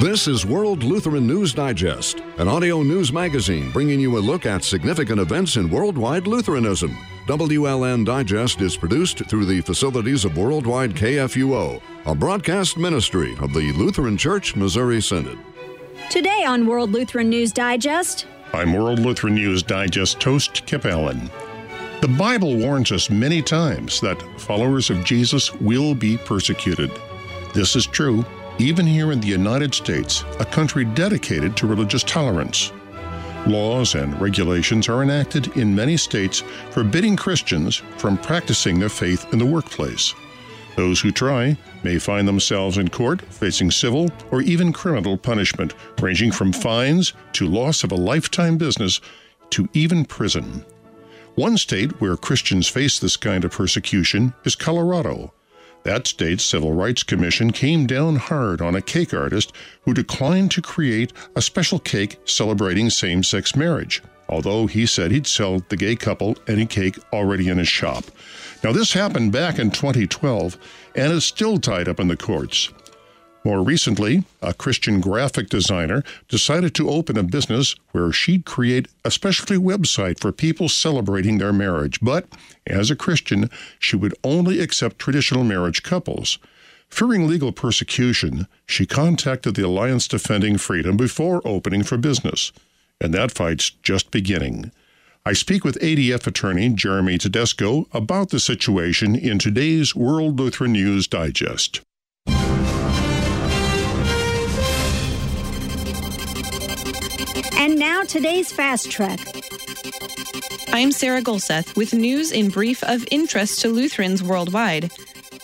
This is World Lutheran News Digest, an audio news magazine bringing you a look at significant events in worldwide Lutheranism. WLN Digest is produced through the facilities of Worldwide KFUO, a broadcast ministry of the Lutheran Church Missouri Synod. Today on World Lutheran News Digest, I'm World Lutheran News Digest host Kip Allen. The Bible warns us many times that followers of Jesus will be persecuted. This is true even here in the United States, a country dedicated to religious tolerance. Laws and regulations are enacted in many states forbidding Christians from practicing their faith in the workplace. Those who try may find themselves in court facing civil or even criminal punishment, ranging from fines to loss of a lifetime business to even prison. One state where Christians face this kind of persecution is Colorado. That state's Civil Rights Commission came down hard on a cake artist who declined to create a special cake celebrating same sex marriage, although he said he'd sell the gay couple any cake already in his shop. Now, this happened back in 2012 and is still tied up in the courts. More recently, a Christian graphic designer decided to open a business where she'd create a specialty website for people celebrating their marriage, but as a Christian, she would only accept traditional marriage couples. Fearing legal persecution, she contacted the Alliance Defending Freedom before opening for business. And that fight's just beginning. I speak with ADF attorney Jeremy Tedesco about the situation in today's World Lutheran News Digest. And now today's Fast Track. I'm Sarah Golseth with news in brief of interest to Lutherans worldwide.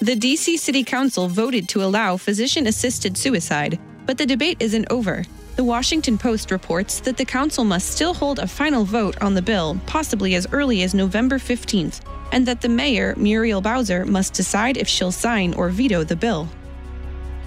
The DC City Council voted to allow physician assisted suicide, but the debate isn't over. The Washington Post reports that the council must still hold a final vote on the bill, possibly as early as November 15th, and that the mayor, Muriel Bowser, must decide if she'll sign or veto the bill.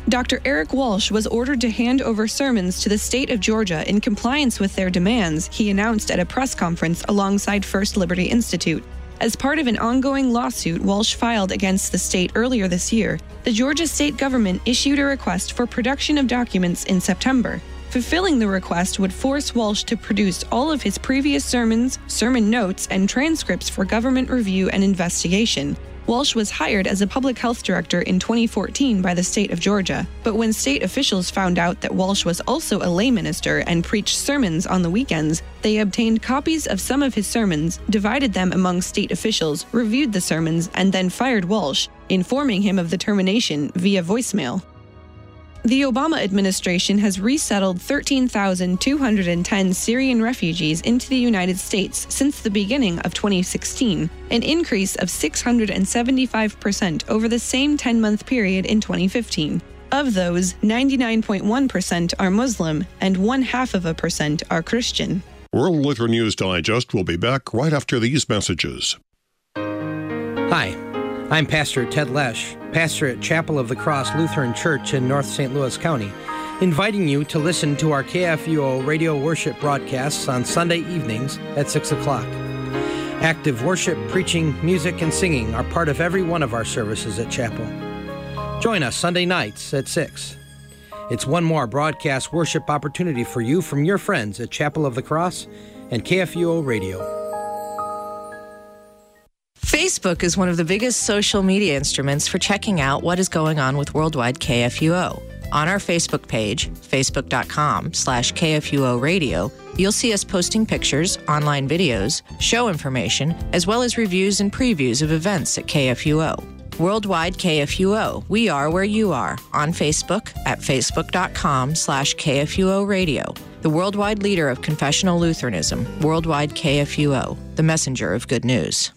Dr. Eric Walsh was ordered to hand over sermons to the state of Georgia in compliance with their demands, he announced at a press conference alongside First Liberty Institute. As part of an ongoing lawsuit Walsh filed against the state earlier this year, the Georgia state government issued a request for production of documents in September. Fulfilling the request would force Walsh to produce all of his previous sermons, sermon notes, and transcripts for government review and investigation. Walsh was hired as a public health director in 2014 by the state of Georgia. But when state officials found out that Walsh was also a lay minister and preached sermons on the weekends, they obtained copies of some of his sermons, divided them among state officials, reviewed the sermons, and then fired Walsh, informing him of the termination via voicemail. The Obama administration has resettled 13,210 Syrian refugees into the United States since the beginning of 2016, an increase of 675% over the same 10 month period in 2015. Of those, 99.1% are Muslim and one half of a percent are Christian. World Lutheran News Digest will be back right after these messages. Hi, I'm Pastor Ted Lesh, pastor at Chapel of the Cross Lutheran Church in North St. Louis County, inviting you to listen to our KFUO radio worship broadcasts on Sunday evenings at 6 o'clock. Active worship, preaching, music, and singing are part of every one of our services at Chapel. Join us Sunday nights at 6. It's one more broadcast worship opportunity for you from your friends at Chapel of the Cross and KFUO Radio. Facebook is one of the biggest social media instruments for checking out what is going on with Worldwide KFUO. On our Facebook page, facebook.com slash KFUO radio, you'll see us posting pictures, online videos, show information, as well as reviews and previews of events at KFUO. Worldwide KFUO. We are where you are on Facebook at facebook.com slash KFUO radio. The worldwide leader of confessional Lutheranism, Worldwide KFUO, the messenger of good news.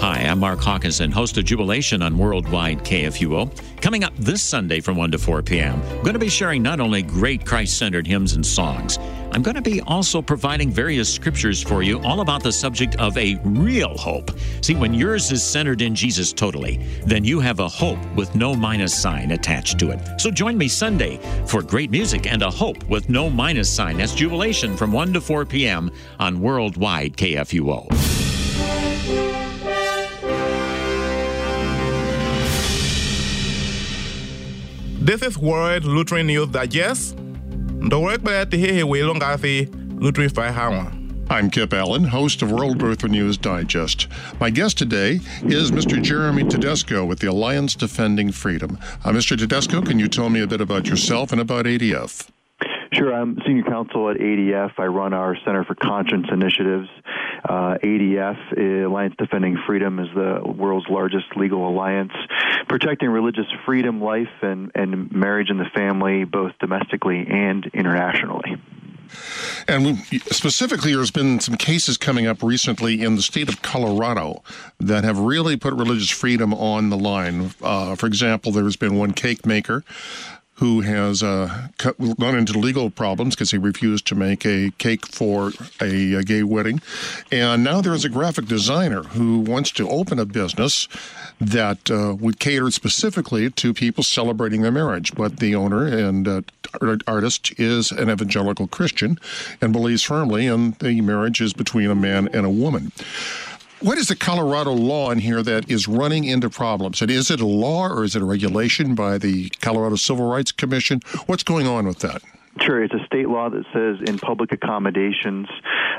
Hi, I'm Mark Hawkinson, host of Jubilation on Worldwide KFUO. Coming up this Sunday from 1 to 4 p.m., I'm going to be sharing not only great Christ centered hymns and songs, I'm going to be also providing various scriptures for you all about the subject of a real hope. See, when yours is centered in Jesus totally, then you have a hope with no minus sign attached to it. So join me Sunday for great music and a hope with no minus sign. That's Jubilation from 1 to 4 p.m. on Worldwide KFUO. This is World Lutheran News Digest. I'm Kip Allen, host of World Lutheran News Digest. My guest today is Mr. Jeremy Tedesco with the Alliance Defending Freedom. Uh, Mr. Tedesco, can you tell me a bit about yourself and about ADF? Sure, I'm senior counsel at ADF. I run our Center for Conscience Initiatives. Uh, ADF, Alliance Defending Freedom, is the world's largest legal alliance protecting religious freedom, life, and, and marriage and the family, both domestically and internationally. And specifically, there's been some cases coming up recently in the state of Colorado that have really put religious freedom on the line. Uh, for example, there's been one cake maker who has uh, gone into legal problems because he refused to make a cake for a, a, gay wedding. And now there's a graphic designer who wants to open a business that uh, would cater specifically to people celebrating their marriage. But the owner and uh, artist is an evangelical Christian and believes firmly in the marriage is between a man and a woman. What is the Colorado law in here that is running into problems? And is it a law or is it a regulation by the Colorado Civil Rights Commission? What's going on with that? Sure, it's a state law that says in public accommodations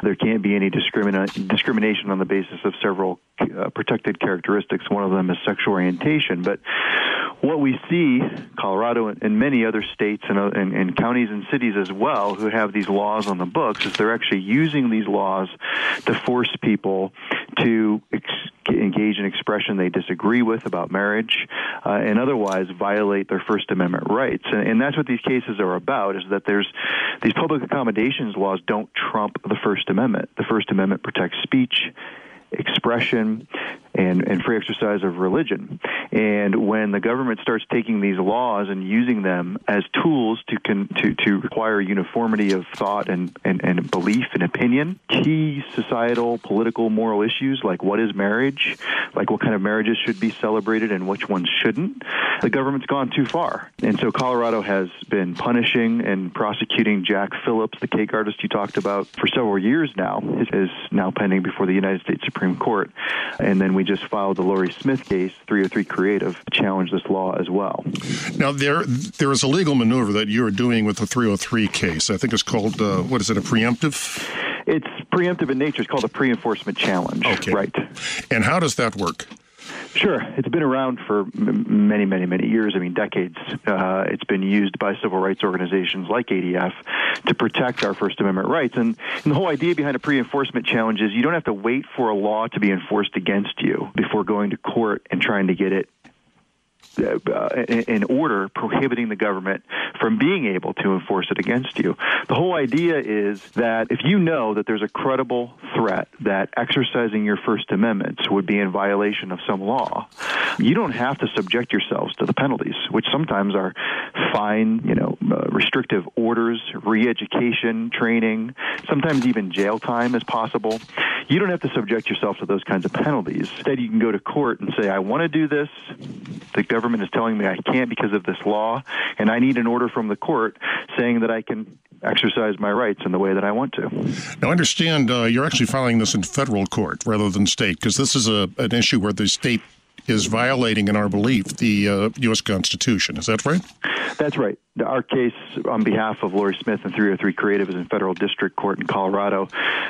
there can't be any discrimina- discrimination on the basis of several uh, protected characteristics. One of them is sexual orientation. But what we see, Colorado and many other states and, uh, and, and, counties and cities as well, who have these laws on the books, is they're actually using these laws to force people to ex- engage in expression they disagree with about marriage, uh, and otherwise violate their First Amendment rights. And, and that's what these cases are about: is that there's these public accommodations laws don't trump the First Amendment. The First Amendment protects speech expression and, and free exercise of religion. And when the government starts taking these laws and using them as tools to con, to, to require uniformity of thought and, and, and belief and opinion, key societal, political, moral issues like what is marriage, like what kind of marriages should be celebrated and which ones shouldn't, the government's gone too far. And so Colorado has been punishing and prosecuting Jack Phillips, the cake artist you talked about, for several years now. It is now pending before the United States Supreme Court. And then we just filed the Lorie Smith case, 303 Creative, challenge this law as well. Now, there there is a legal maneuver that you are doing with the 303 case. I think it's called, uh, what is it, a preemptive? It's preemptive in nature. It's called a pre enforcement challenge. Okay. Right. And how does that work? Sure. It's been around for many, many, many years. I mean, decades. Uh, it's been used by civil rights organizations like ADF to protect our First Amendment rights. And, and the whole idea behind a pre enforcement challenge is you don't have to wait for a law to be enforced against you before going to court and trying to get it uh, an order prohibiting the government from being able to enforce it against you. The whole idea is that if you know that there's a credible threat that exercising your First Amendments would be in violation of some law, you don't have to subject yourselves to the penalties, which sometimes are fine, you know, uh, restrictive orders, re-education, training, sometimes even jail time is possible. You don't have to subject yourself to those kinds of penalties. Instead, you can go to court and say, "I want to do this." The government is telling me I can't because of this law, and I need an order from the court saying that I can exercise my rights in the way that I want to. Now, I understand uh, you're actually filing this in federal court rather than state because this is a, an issue where the state is violating, in our belief, the uh, U.S. Constitution. Is that right? That's right. Our case on behalf of Lorie Smith and 303 Creative is in federal district court in Colorado.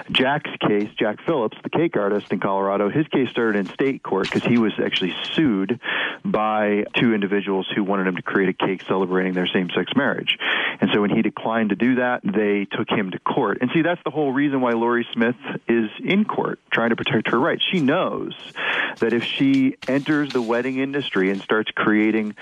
Jack's case, Jack Phillips, the cake artist in Colorado, his case started in state court because he was actually sued by two individuals who wanted him to create a cake celebrating their same sex marriage. And so when he declined to do that, they took him to court. And see, that's the whole reason why Lorie Smith is in court, trying to protect her rights. She knows that if she enters the wedding industry and starts creating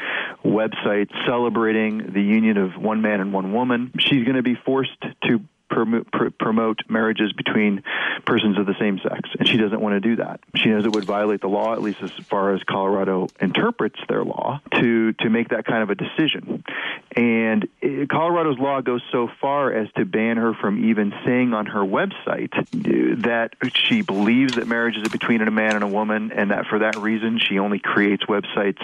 websites celebrating the union of one man and one woman. She's going to be forced to promote marriages between persons of the same sex, and she doesn't want to do that. She knows it would violate the law, at least as far as Colorado interprets their law, to to make that kind of a decision. And eh, Colorado's law goes so far as to ban her from even saying on her website eh, that she believes that marriage is between a man and a woman, and that for that reason she only creates websites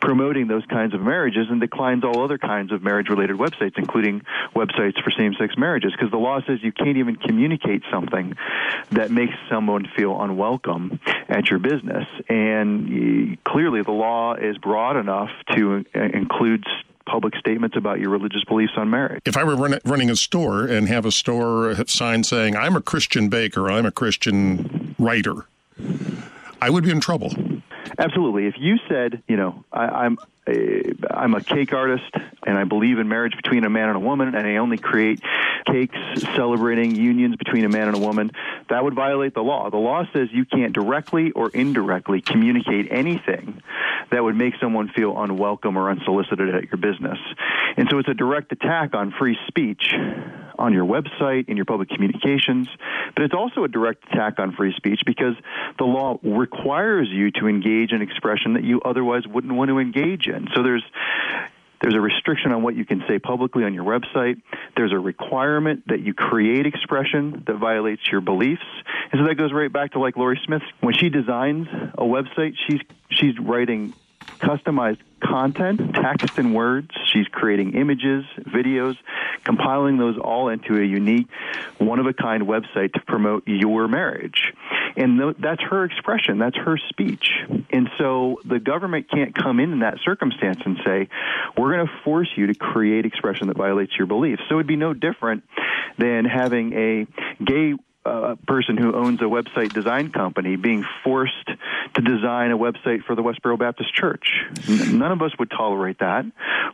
promoting those kinds of marriages and declines all other kinds of marriage-related websites, including websites for same-sex marriages, because the the law says you can't even communicate something that makes someone feel unwelcome at your business. And eh, clearly, the law is broad enough to eh, include public statements about your religious beliefs on marriage. If I were run, running a store and have a store sign saying, I'm a Christian baker, I'm a Christian writer, I would be in trouble. Absolutely. If you said, you know, I, am eh, I'm a cake artist and I believe in marriage between a man and a woman and I only create cakes celebrating unions between a man and a woman, that would violate the law. The law says you can't directly or indirectly communicate anything that would make someone feel unwelcome or unsolicited at your business. And so it's a direct attack on free speech on your website, in your public communications, but it's also a direct attack on free speech because the law requires you to engage in expression that you otherwise wouldn't want to engage in. So there's there's a restriction on what you can say publicly on your website. There's a requirement that you create expression that violates your beliefs. And so that goes right back to like Lorie Smith. When she designs a website, she's she's writing customized content, text and words. She's creating images, videos, compiling those all into a unique, one of a kind website to promote your marriage. And that's her expression, that's her speech. And so the government can't come in in that circumstance and say, we're going to force you to create expression that violates your beliefs. So it'd be no different than having a gay a person who owns a website design company being forced to design a website for the Westboro Baptist Church. None of us would tolerate that.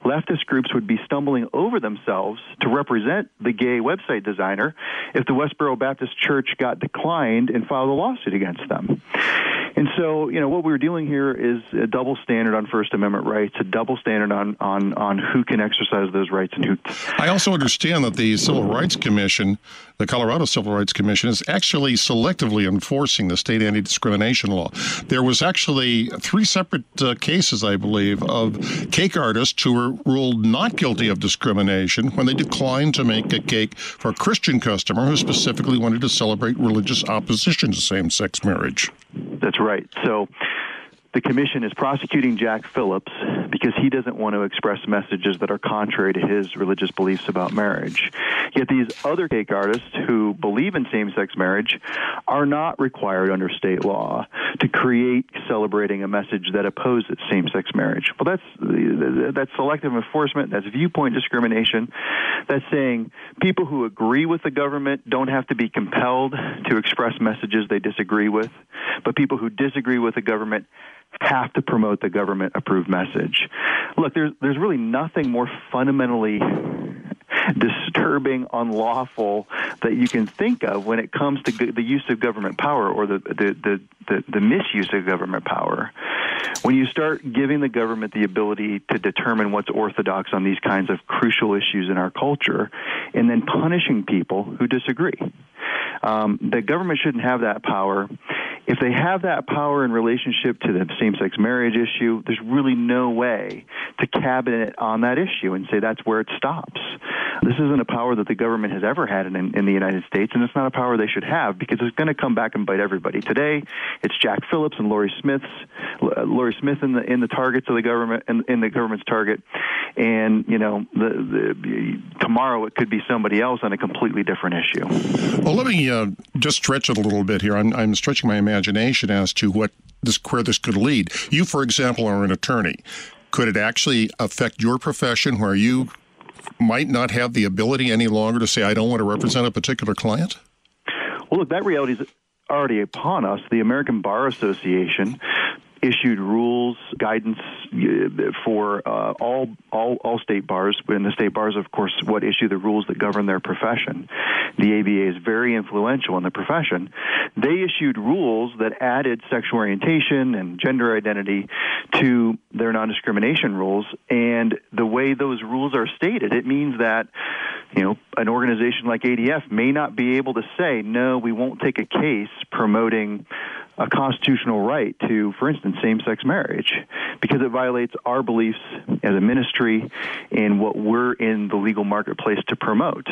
Leftist groups would be stumbling over themselves to represent the gay website designer if the Westboro Baptist Church got declined and filed a lawsuit against them. And so, you know, what we're dealing here is a double standard on First Amendment rights, a double standard on, on, on who can exercise those rights and who. I also understand that the Civil Rights Commission, the Colorado Civil Rights Commission, is actually selectively enforcing the state anti discrimination law. There was actually three separate uh, cases, I believe, of cake artists who were ruled not guilty of discrimination when they declined to make a cake for a Christian customer who specifically wanted to celebrate religious opposition to same sex marriage. That's right. So the commission is prosecuting Jack Phillips because he doesn't want to express messages that are contrary to his religious beliefs about marriage. Yet these other cake artists who believe in same sex marriage are not required under state law to create celebrating a message that opposes same sex marriage. Well, that's, that's selective enforcement, that's viewpoint discrimination, that's saying people who agree with the government don't have to be compelled to express messages they disagree with, but people who disagree with the government have to promote the government approved message. Look, there's there's really nothing more fundamentally disturbing, unlawful that you can think of when it comes to the use of government power or the, the, the, the, the misuse of government power. When you start giving the government the ability to determine what's orthodox on these kinds of crucial issues in our culture, and then punishing people who disagree. Um, the government shouldn't have that power. If they have that power in relationship to the same sex marriage issue, there's really no way to cabinet on that issue and say that's where it stops. This isn't a power that the government has ever had in, in the United States, and it's not a power they should have because it's going to come back and bite everybody. Today, it's Jack Phillips and Lorie Smith's uh, Lorie Smith in the in the targets of the government in, in the government's target, and you know the, the, tomorrow it could be somebody else on a completely different issue. Well, let me uh, just stretch it a little bit here. I'm, I'm stretching my imagination as to what this where this could lead. You, for example, are an attorney. Could it actually affect your profession where you might not have the ability any longer to say, I don't want to represent a particular client? Well, look, that reality is already upon us. The American Bar Association issued rules, guidance uh, for uh, all, all all state bars. And the state bars, of course, what issue the rules that govern their profession. The ABA is very influential in the profession. They issued rules that added sexual orientation and gender identity to their non-discrimination rules. And the way those rules are stated, it means that you know an organization like ADF may not be able to say no, we won't take a case promoting a constitutional right to, for instance, same sex marriage because it violates our beliefs as a ministry and what we're in the legal marketplace to promote.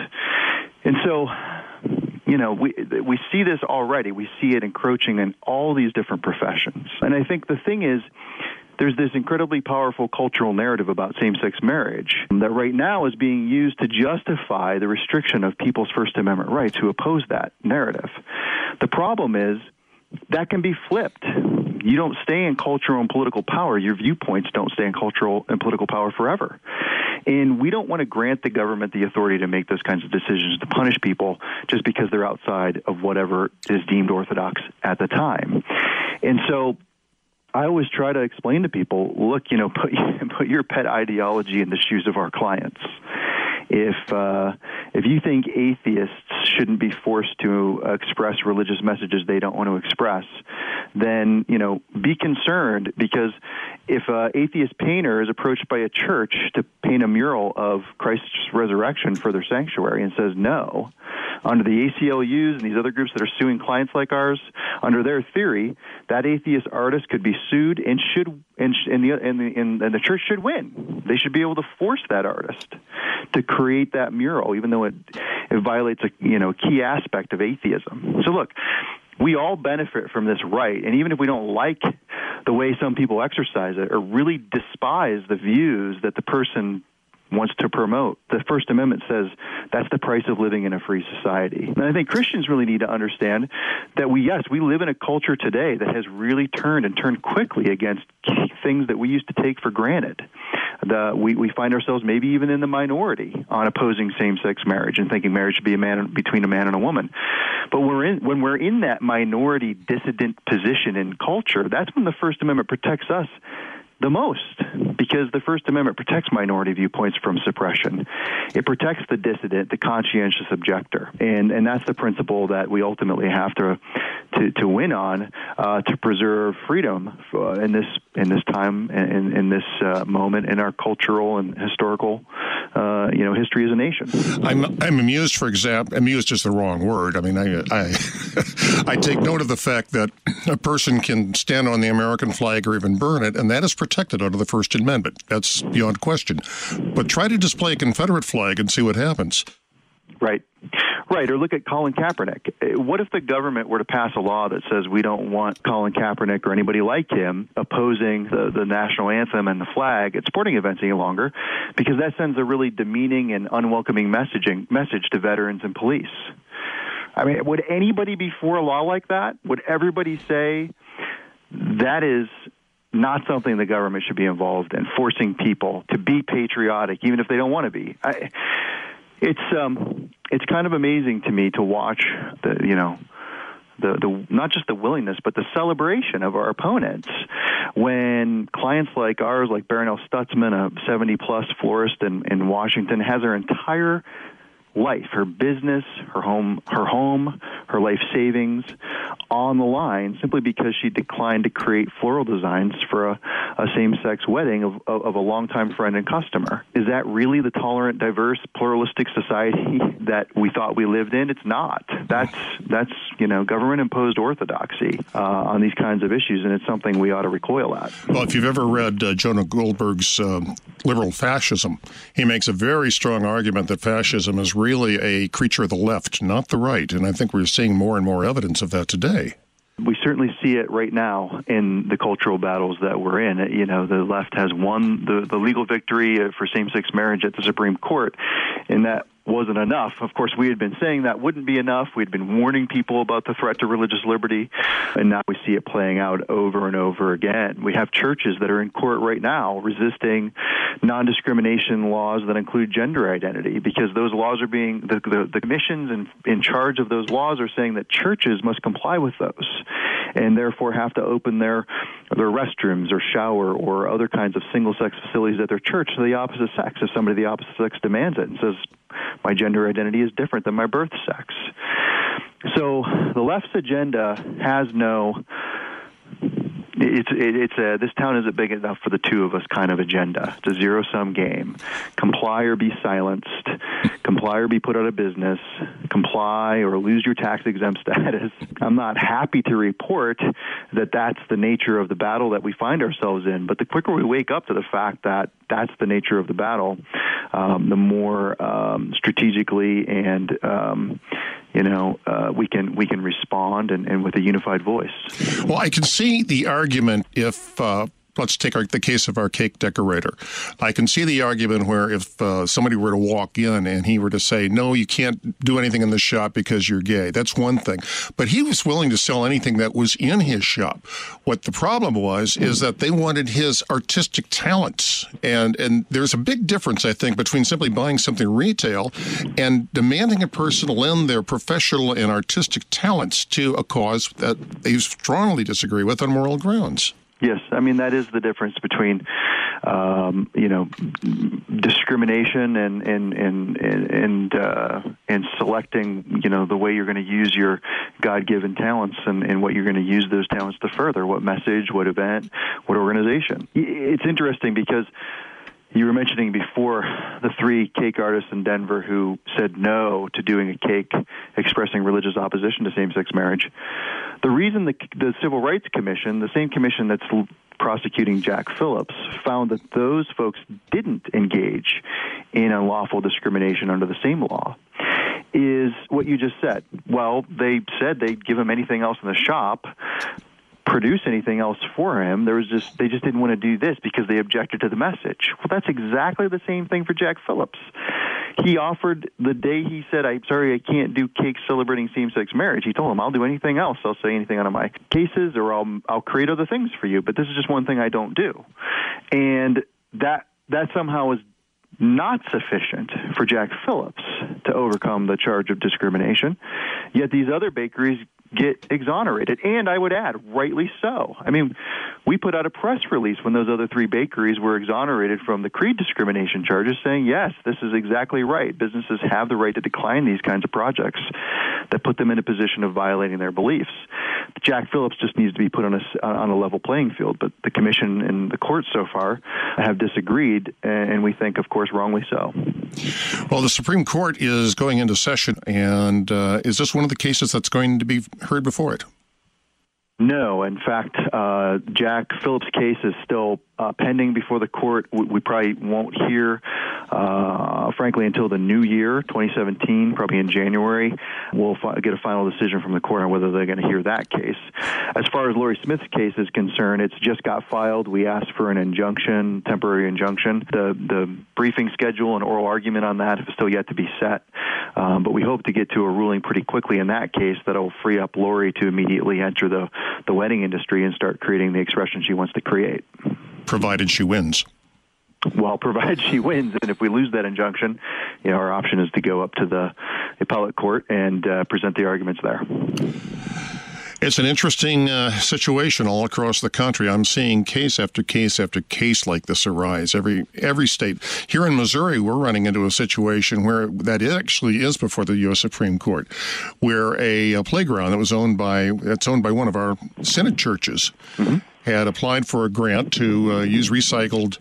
And so, you know, we we see this already. We see it encroaching in all these different professions. And I think the thing is there's this incredibly powerful cultural narrative about same sex marriage that right now is being used to justify the restriction of people's First Amendment rights who oppose that narrative. The problem is that can be flipped. You don't stay in cultural and political power. Your viewpoints don't stay in cultural and political power forever. And we don't want to grant the government the authority to make those kinds of decisions to punish people just because they're outside of whatever is deemed orthodox at the time. And so I always try to explain to people, look, you know, put put your pet ideology in the shoes of our clients. If uh, if you think atheists shouldn't be forced to express religious messages they don't want to express, then you know be concerned because if an atheist painter is approached by a church to paint a mural of Christ's resurrection for their sanctuary and says no, under the ACLUs and these other groups that are suing clients like ours, under their theory, that atheist artist could be sued and should and, and, the, and, the, and the church should win. They should be able to force that artist to create that mural, even though it it violates a you know key aspect of atheism. So look, we all benefit from this right, and even if we don't like the way some people exercise it or really despise the views that the person wants to promote. The First Amendment says that's the price of living in a free society. And I think Christians really need to understand that we, yes, we live in a culture today that has really turned and turned quickly against things that we used to take for granted. The, we, we find ourselves maybe even in the minority on opposing same-sex marriage and thinking marriage should be a man between a man and a woman. But we're in, when we're in that minority dissident position in culture, that's when the First Amendment protects us the most because the First Amendment protects minority viewpoints from suppression. It protects the dissident, the conscientious objector, and and that's the principle that we ultimately have to to, to win on uh, to preserve freedom uh, in this in this time in, in this uh, moment in our cultural and historical uh, you know history as a nation. I'm I'm amused, for example, amused is the wrong word. I mean, I I, I take note of the fact that a person can stand on the American flag or even burn it, and that is protected under the First Amendment. That's beyond question. But try to display a Confederate flag and see what happens. Right. Right. Or look at Colin Kaepernick. What if the government were to pass a law that says we don't want Colin Kaepernick or anybody like him opposing the, the national anthem and the flag at sporting events any longer because that sends a really demeaning and unwelcoming messaging message to veterans and police. I mean, would anybody be for a law like that? Would everybody say that is not something the government should be involved in, forcing people to be patriotic, even if they don't want to be. I, it's um, it's kind of amazing to me to watch the you know the, the not just the willingness but the celebration of our opponents when clients like ours like Barronelle Stutzman a 70 plus florist in, in Washington has her entire life, her business, her home, her home, her life savings on the line simply because she declined to create floral designs for a, a same-sex wedding of, of, of a longtime friend and customer. Is that really the tolerant, diverse, pluralistic society that we thought we lived in? It's not. That's that's you know government-imposed orthodoxy uh, on these kinds of issues, and it's something we ought to recoil at. Well, if you've ever read uh, Jonah Goldberg's uh, Liberal Fascism, he makes a very strong argument that fascism is really a creature of the left, not the right. And I think we're seeing more and more evidence of that today. We certainly see it right now in the cultural battles that we're in. You know, the left has won the, the legal victory for same sex marriage at the Supreme Court, and that wasn't enough. Of course, we had been saying that wouldn't be enough. We'd been warning people about the threat to religious liberty, and now we see it playing out over and over again. We have churches that are in court right now resisting non discrimination laws that include gender identity because those laws are being, the, the, the commissions in, in charge of those laws are saying that churches must comply with those and therefore have to open their, their restrooms or shower or other kinds of single sex facilities at their church to the opposite sex if somebody of the opposite sex demands it and says, my gender identity is different than my birth sex. So the left's agenda has no it's it's a this town isn't big enough for the two of us kind of agenda. It's a zero sum game. Comply or be silenced. Comply or be put out of business. Comply or lose your tax exempt status. I'm not happy to report that that's the nature of the battle that we find ourselves in. But the quicker we wake up to the fact that that's the nature of the battle, um, the more um, strategically and um, you know uh, we can we can respond and, and, with a unified voice. Well, I can see the argument if. Uh let's take our, the case of our cake decorator. I can see the argument where if uh, somebody were to walk in and he were to say, "No, you can't do anything in the shop because you're gay," that's one thing. But he was willing to sell anything that was in his shop. What the problem was is that they wanted his artistic talents, and and there's a big difference, I think, between simply buying something retail and demanding a person lend their professional and artistic talents to a cause that they strongly disagree with on moral grounds. Yes, I mean that is the difference between, um, you know, discrimination and and and and uh, and selecting, you know, the way you're going to use your God-given talents and, and what you're going to use those talents to further. What message? What event? What organization? It's interesting because you were mentioning before the three cake artists in Denver who said no to doing a cake expressing religious opposition to same sex marriage. The reason the, the Civil Rights Commission, the same commission that's prosecuting Jack Phillips, found that those folks didn't engage in unlawful discrimination under the same law is what you just said. Well, they said they'd give him anything else in the shop, produce anything else for him. There was just they just didn't want to do this because they objected to the message. Well, that's exactly the same thing for Jack Phillips. He offered the day he said, "I'm sorry, I can't do cake celebrating same-sex marriage." He told him, "I'll do anything else. I'll say anything out of my cases, or I'll I'll create other things for you. But this is just one thing I don't do." And that that somehow is not sufficient for Jack Phillips to overcome the charge of discrimination. Yet these other bakeries get exonerated. And I would add, rightly so. I mean, we put out a press release when those other three bakeries were exonerated from the creed discrimination charges saying, yes, this is exactly right. Businesses have the right to decline these kinds of projects that put them in a position of violating their beliefs. Jack Phillips just needs to be put on a, on a level playing field, but the commission and the courts so far have disagreed, and we think, of course, wrongly so. Well, the Supreme Court is going into session, and uh, is this one of the cases that's going to be heard before it? No, in fact, uh, Jack Phillips' case is still uh, pending before the court. We, we probably won't hear, uh, frankly, until the new year, 2017, probably in January. We'll fi- get a final decision from the court on whether they're going to hear that case. As far as Lorie Smith's case is concerned, it's just got filed. We asked for an injunction, temporary injunction. The the briefing schedule and oral argument on that is still yet to be set, um, but we hope to get to a ruling pretty quickly in that case that'll free up Lorie to immediately enter the the wedding industry and start creating the expression she wants to create provided she wins. Well, provided she wins, and if we lose that injunction, you know, our option is to go up to the appellate court and uh, present the arguments there. It's an interesting uh, situation all across the country. I'm seeing case after case after case like this arise every every state. Here in Missouri, we're running into a situation where that actually is before the U.S. Supreme Court, where a, a playground that was owned by that's owned by one of our Synod churches. Mm-hmm had applied for a grant to uh, use recycled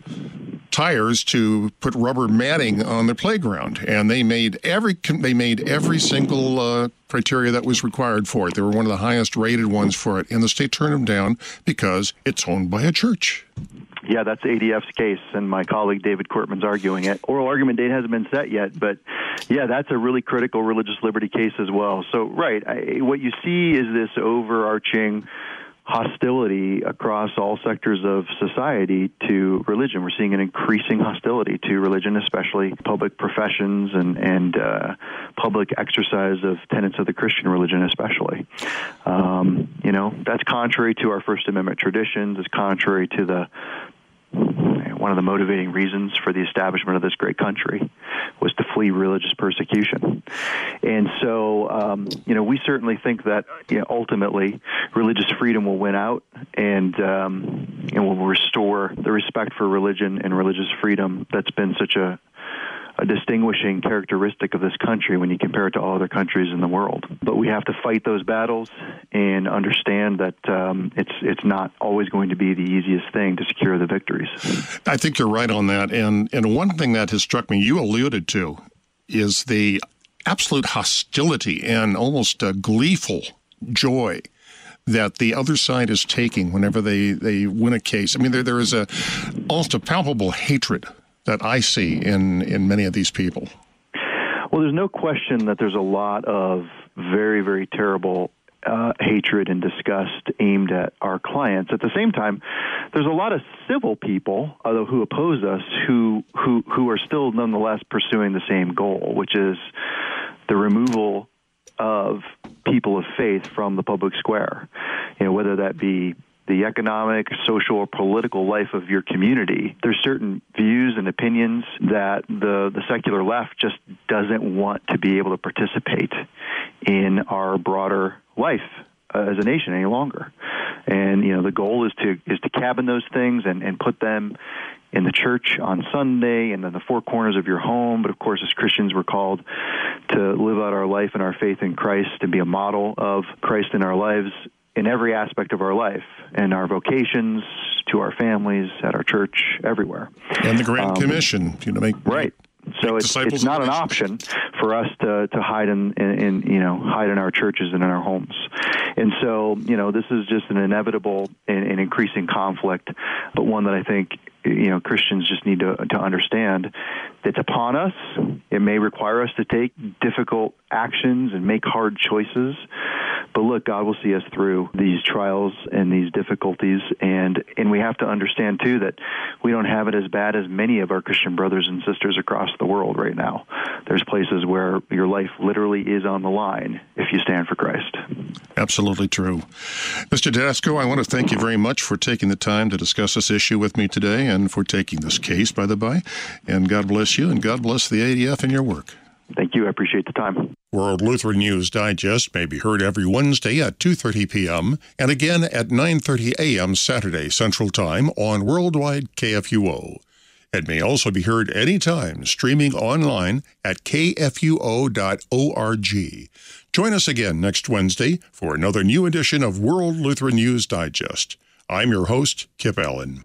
tires to put rubber matting on their playground, and they made every they made every single uh, criteria that was required for it. They were one of the highest rated ones for it, and the state turned them down because it's owned by a church. Yeah, that's ADF's case, and my colleague David Cortman's arguing it. Oral argument date hasn't been set yet, but yeah, that's a really critical religious liberty case as well. So, right, I, what you see is this overarching hostility across all sectors of society to religion. We're seeing an increasing hostility to religion, especially public professions and and uh, public exercise of tenets of the Christian religion, especially. Um, you know, that's contrary to our First Amendment traditions. It's contrary to the one of the motivating reasons for the establishment of this great country was to flee religious persecution. And so, um, you know, we certainly think that you know, ultimately religious freedom will win out and, um, and will restore the respect for religion and religious freedom that's been such a a distinguishing characteristic of this country when you compare it to all other countries in the world. But we have to fight those battles and understand that um, it's it's not always going to be the easiest thing to secure the victories. I think you're right on that. And and one thing that has struck me, you alluded to, is the absolute hostility and almost a gleeful joy that the other side is taking whenever they, they win a case. I mean, there, there is a almost a palpable hatred that I see in, in many of these people? Well, there's no question that there's a lot of very, very terrible uh, hatred and disgust aimed at our clients. At the same time, there's a lot of civil people uh, who oppose us who who who are still nonetheless pursuing the same goal, which is the removal of people of faith from the public square. You know, whether that be the economic, social, or political life of your community. There's certain views and opinions that the, the secular left just doesn't want to be able to participate in our broader life uh, as a nation any longer. And you know the goal is to is to cabin those things and, and put them in the church on Sunday and in the four corners of your home. But of course, as Christians, we're called to live out our life and our faith in Christ and be a model of Christ in our lives in every aspect of our life, in our vocations, to our families, at our church, everywhere. And the Grand um, Commission, you know, make right. So it's, it's not an option for us to, to hide in, in, in, you know hide in our churches and in our homes, and so you know this is just an inevitable and, and increasing conflict, but one that I think you know Christians just need to to understand it's upon us. It may require us to take difficult actions and make hard choices, but look, God will see us through these trials and these difficulties, and and we have to understand too that we don't have it as bad as many of our Christian brothers and sisters across the world right now. There's places where your life literally is on the line if you stand for Christ. Absolutely true, Mr. Dasco. I want to thank you very much for taking the time to discuss this issue with me today, and for taking this case, by the by. And God bless you, and God bless the ADF and your work. Thank you. I appreciate the time. World Lutheran News Digest may be heard every Wednesday at 2:30 p.m. and again at 9:30 a.m. Saturday Central Time on Worldwide KFUO. It may also be heard anytime streaming online at kfuo.org. Join us again next Wednesday for another new edition of World Lutheran News Digest. I'm your host, Kip Allen.